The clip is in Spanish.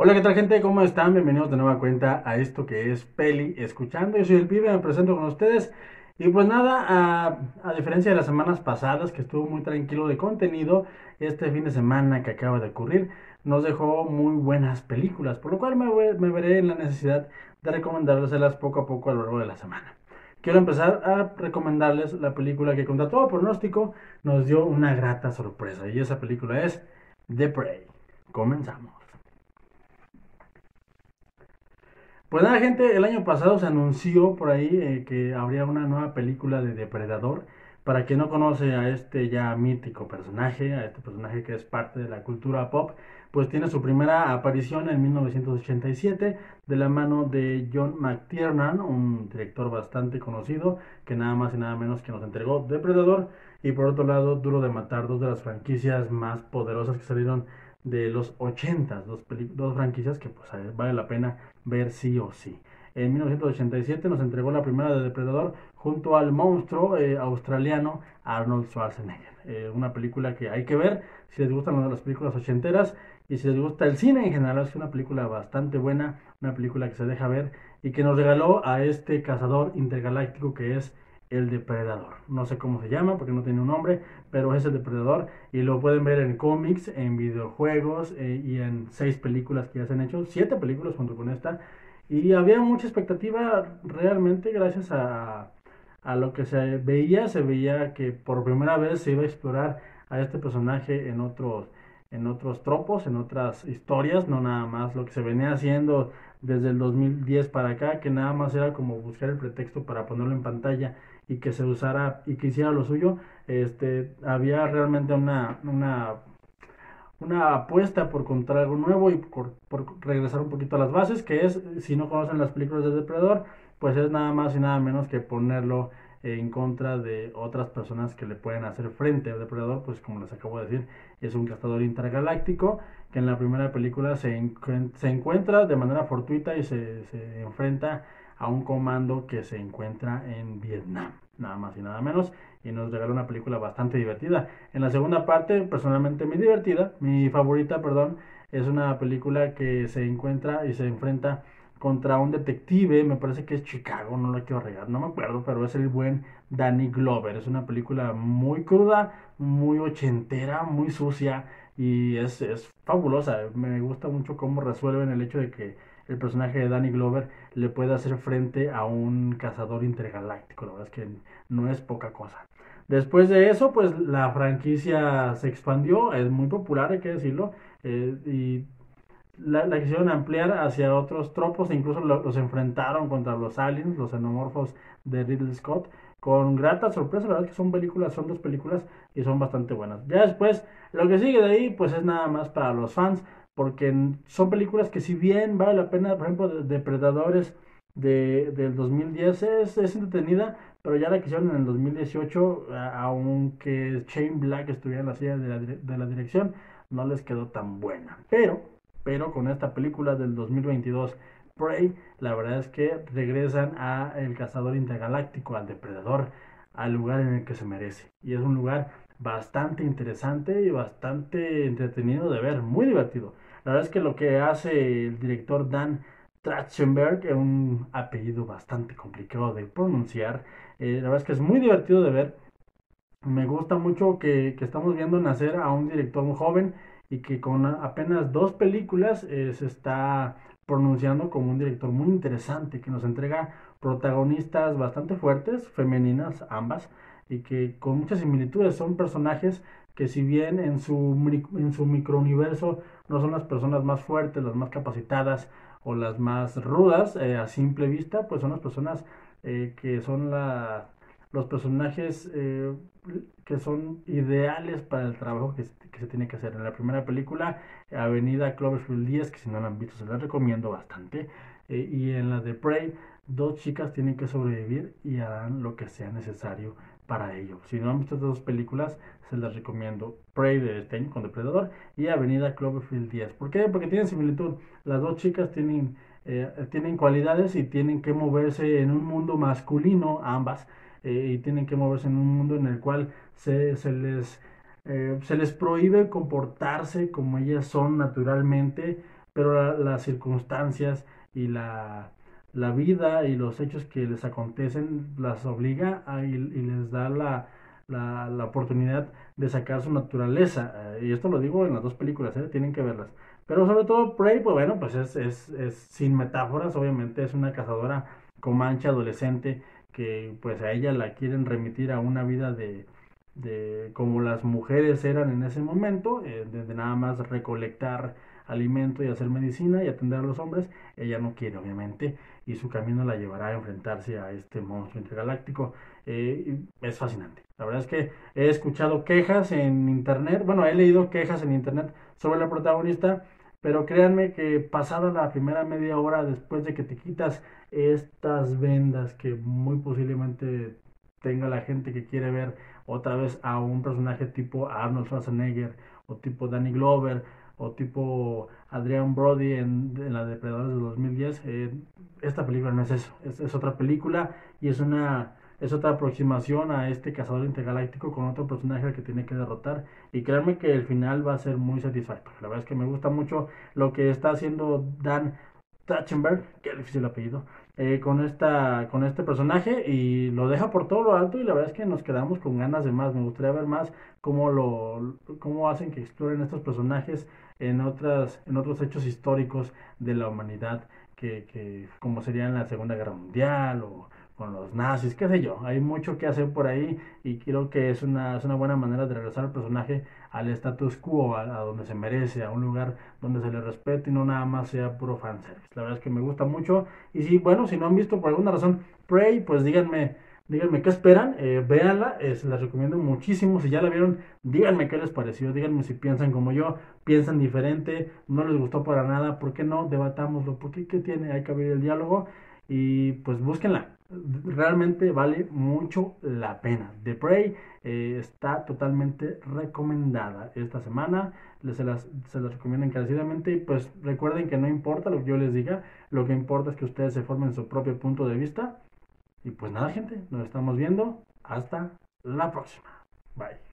Hola, ¿qué tal gente? ¿Cómo están? Bienvenidos de nueva cuenta a esto que es Peli Escuchando. Yo soy el pibe, me presento con ustedes. Y pues nada, a, a, diferencia de las semanas pasadas, que estuvo muy tranquilo de contenido, este fin de semana que acaba de ocurrir nos dejó muy buenas películas, por lo cual me, me veré en la necesidad de recomendárselas poco a poco a lo largo de la semana. Quiero empezar a recomendarles la película que contra todo pronóstico nos dio una grata sorpresa y esa película es The Prey. Comenzamos. Pues nada, gente, el año pasado se anunció por ahí eh, que habría una nueva película de Depredador. Para quien no conoce a este ya mítico personaje, a este personaje que es parte de la cultura pop, pues tiene su primera aparición en 1987 de la mano de John McTiernan, un director bastante conocido que nada más y nada menos que nos entregó Depredador y por otro lado Duro de Matar, dos de las franquicias más poderosas que salieron de los 80, dos, franquicias que pues vale la pena ver sí o sí. En 1987 nos entregó la primera de Depredador junto al monstruo eh, australiano Arnold Schwarzenegger. Eh, una película que hay que ver si les gustan las películas ochenteras y si les gusta el cine en general. Es una película bastante buena, una película que se deja ver y que nos regaló a este cazador intergaláctico que es el depredador. No sé cómo se llama porque no tiene un nombre, pero es el depredador y lo pueden ver en cómics, en videojuegos eh, y en seis películas que ya se han hecho, siete películas junto con esta. Y había mucha expectativa realmente gracias a, a lo que se veía, se veía que por primera vez se iba a explorar a este personaje en otros en otros tropos, en otras historias, no nada más lo que se venía haciendo desde el 2010 para acá, que nada más era como buscar el pretexto para ponerlo en pantalla y que se usara y que hiciera lo suyo, este, había realmente una, una, una apuesta por contar algo nuevo y por, por, regresar un poquito a las bases, que es, si no conocen las películas de Depredador, pues es nada más y nada menos que ponerlo en contra de otras personas que le pueden hacer frente al depredador, pues como les acabo de decir, es un cazador intergaláctico que en la primera película se, se encuentra de manera fortuita y se, se enfrenta a un comando que se encuentra en Vietnam, nada más y nada menos, y nos regala una película bastante divertida. En la segunda parte, personalmente muy divertida, mi favorita, perdón, es una película que se encuentra y se enfrenta contra un detective, me parece que es Chicago, no lo quiero regar, no me acuerdo, pero es el buen Danny Glover. Es una película muy cruda, muy ochentera, muy sucia y es, es fabulosa. Me gusta mucho cómo resuelven el hecho de que el personaje de Danny Glover le pueda hacer frente a un cazador intergaláctico. La verdad es que no es poca cosa. Después de eso, pues la franquicia se expandió, es muy popular, hay que decirlo, eh, y la, la, quisieron ampliar hacia otros tropos e incluso los enfrentaron contra los aliens, los xenomorfos de Ridley Scott, con grata sorpresa, la verdad es que son películas, son dos películas y son bastante buenas. Ya después, lo que sigue de ahí, pues es nada más para los fans, porque son películas que si bien vale la pena, por ejemplo, Depredadores de, del 2010 es, es entretenida, pero ya la que en el 2018, aunque Shane Black estuviera en la silla de la, de la dirección, no les quedó tan buena. Pero pero con esta película del 2022 Prey, la verdad es que regresan a el cazador intergaláctico, al depredador, al lugar en el que se merece. Y es un lugar bastante interesante y bastante entretenido de ver, muy divertido. La verdad es que lo que hace el director Dan Trachtenberg, un apellido bastante complicado de pronunciar, eh, la verdad es que es muy divertido de ver. Me gusta mucho que, que estamos viendo nacer a un director muy joven y que con apenas dos películas eh, se está pronunciando como un director muy interesante, que nos entrega protagonistas bastante fuertes, femeninas ambas, y que con muchas similitudes. Son personajes que si bien en su, en su microuniverso no son las personas más fuertes, las más capacitadas o las más rudas eh, a simple vista, pues son las personas eh, que son la, los personajes eh, que son ideales para el trabajo que, se tiene que hacer. En la primera película, Avenida Cloverfield 10, que si no la han visto se la recomiendo bastante, eh, y en la de Prey, dos chicas tienen que sobrevivir y harán lo que sea necesario para ello. Si no han visto estas dos películas, se las recomiendo. Prey de este año con Depredador y Avenida Cloverfield 10. ¿Por qué? Porque tienen similitud. Las dos chicas tienen, eh, tienen cualidades y tienen que moverse en un mundo masculino, ambas eh, y tienen que moverse en un mundo en el cual se, se les, eh, se les prohíbe comportarse como ellas son naturalmente, pero las circunstancias y la, la, vida y los hechos que les acontecen las obliga a, y, les da la, la, la, oportunidad de sacar su naturaleza. Eh, y esto lo digo en las dos películas, ¿eh? tienen que verlas. Pero sobre todo Prey, pues bueno, pues es, es, es sin metáforas, obviamente es una cazadora comanche adolescente que pues a ella la quieren remitir a una vida de, de como las mujeres eran en ese momento, eh, de, nada más recolectar alimento y hacer medicina y atender a los hombres, ella no quiere obviamente y su camino la llevará a enfrentarse a este monstruo intergaláctico. Eh, es fascinante. La verdad es que he escuchado quejas en internet, bueno, he leído quejas en internet sobre la protagonista, pero créanme que pasada la primera media hora después de que te quitas estas vendas que muy posiblemente tenga la gente que quiere ver otra vez a un personaje tipo Arnold Schwarzenegger o tipo Danny Glover o tipo Adrian Brody en, la Depredadores de 2010, eh, esta película no es eso, es, otra película y es una es otra aproximación a este cazador intergaláctico con otro personaje al que tiene que derrotar y créanme que el final va a ser muy satisfactorio. La verdad es que me gusta mucho lo que está haciendo Dan Trachtenberg, qué difícil apellido, eh, con, esta, con este personaje y lo deja por todo lo alto y la verdad es que nos quedamos con ganas de más. Me gustaría ver más cómo, lo, cómo hacen que exploren estos personajes en, otras, en otros hechos históricos de la humanidad, que, que como sería en la Segunda Guerra Mundial o con los nazis, qué sé yo. Hay mucho que hacer por ahí y creo que es una, es una buena manera de regresar al personaje al status quo, a, donde se merece, a un lugar donde se le respete y no nada más sea puro fanservice. La verdad es que me gusta mucho. Y si, bueno, si no han visto por alguna razón Prey, pues díganme, díganme qué esperan, eh, véanla, eh, se la recomiendo muchísimo. Si ya la vieron, díganme qué les pareció, díganme si piensan como yo, piensan diferente, no les gustó para nada, ¿por qué no? Debatámoslo, ¿por qué? ¿Qué tiene? Hay que abrir el diálogo y pues búsquenla realmente vale mucho la pena. The Prey eh, está totalmente recomendada esta semana. Se las, se las recomiendo encarecidamente. Y pues recuerden que no importa lo que yo les diga, lo que importa es que ustedes se formen su propio punto de vista. Y pues nada, gente, nos estamos viendo. Hasta la próxima. Bye.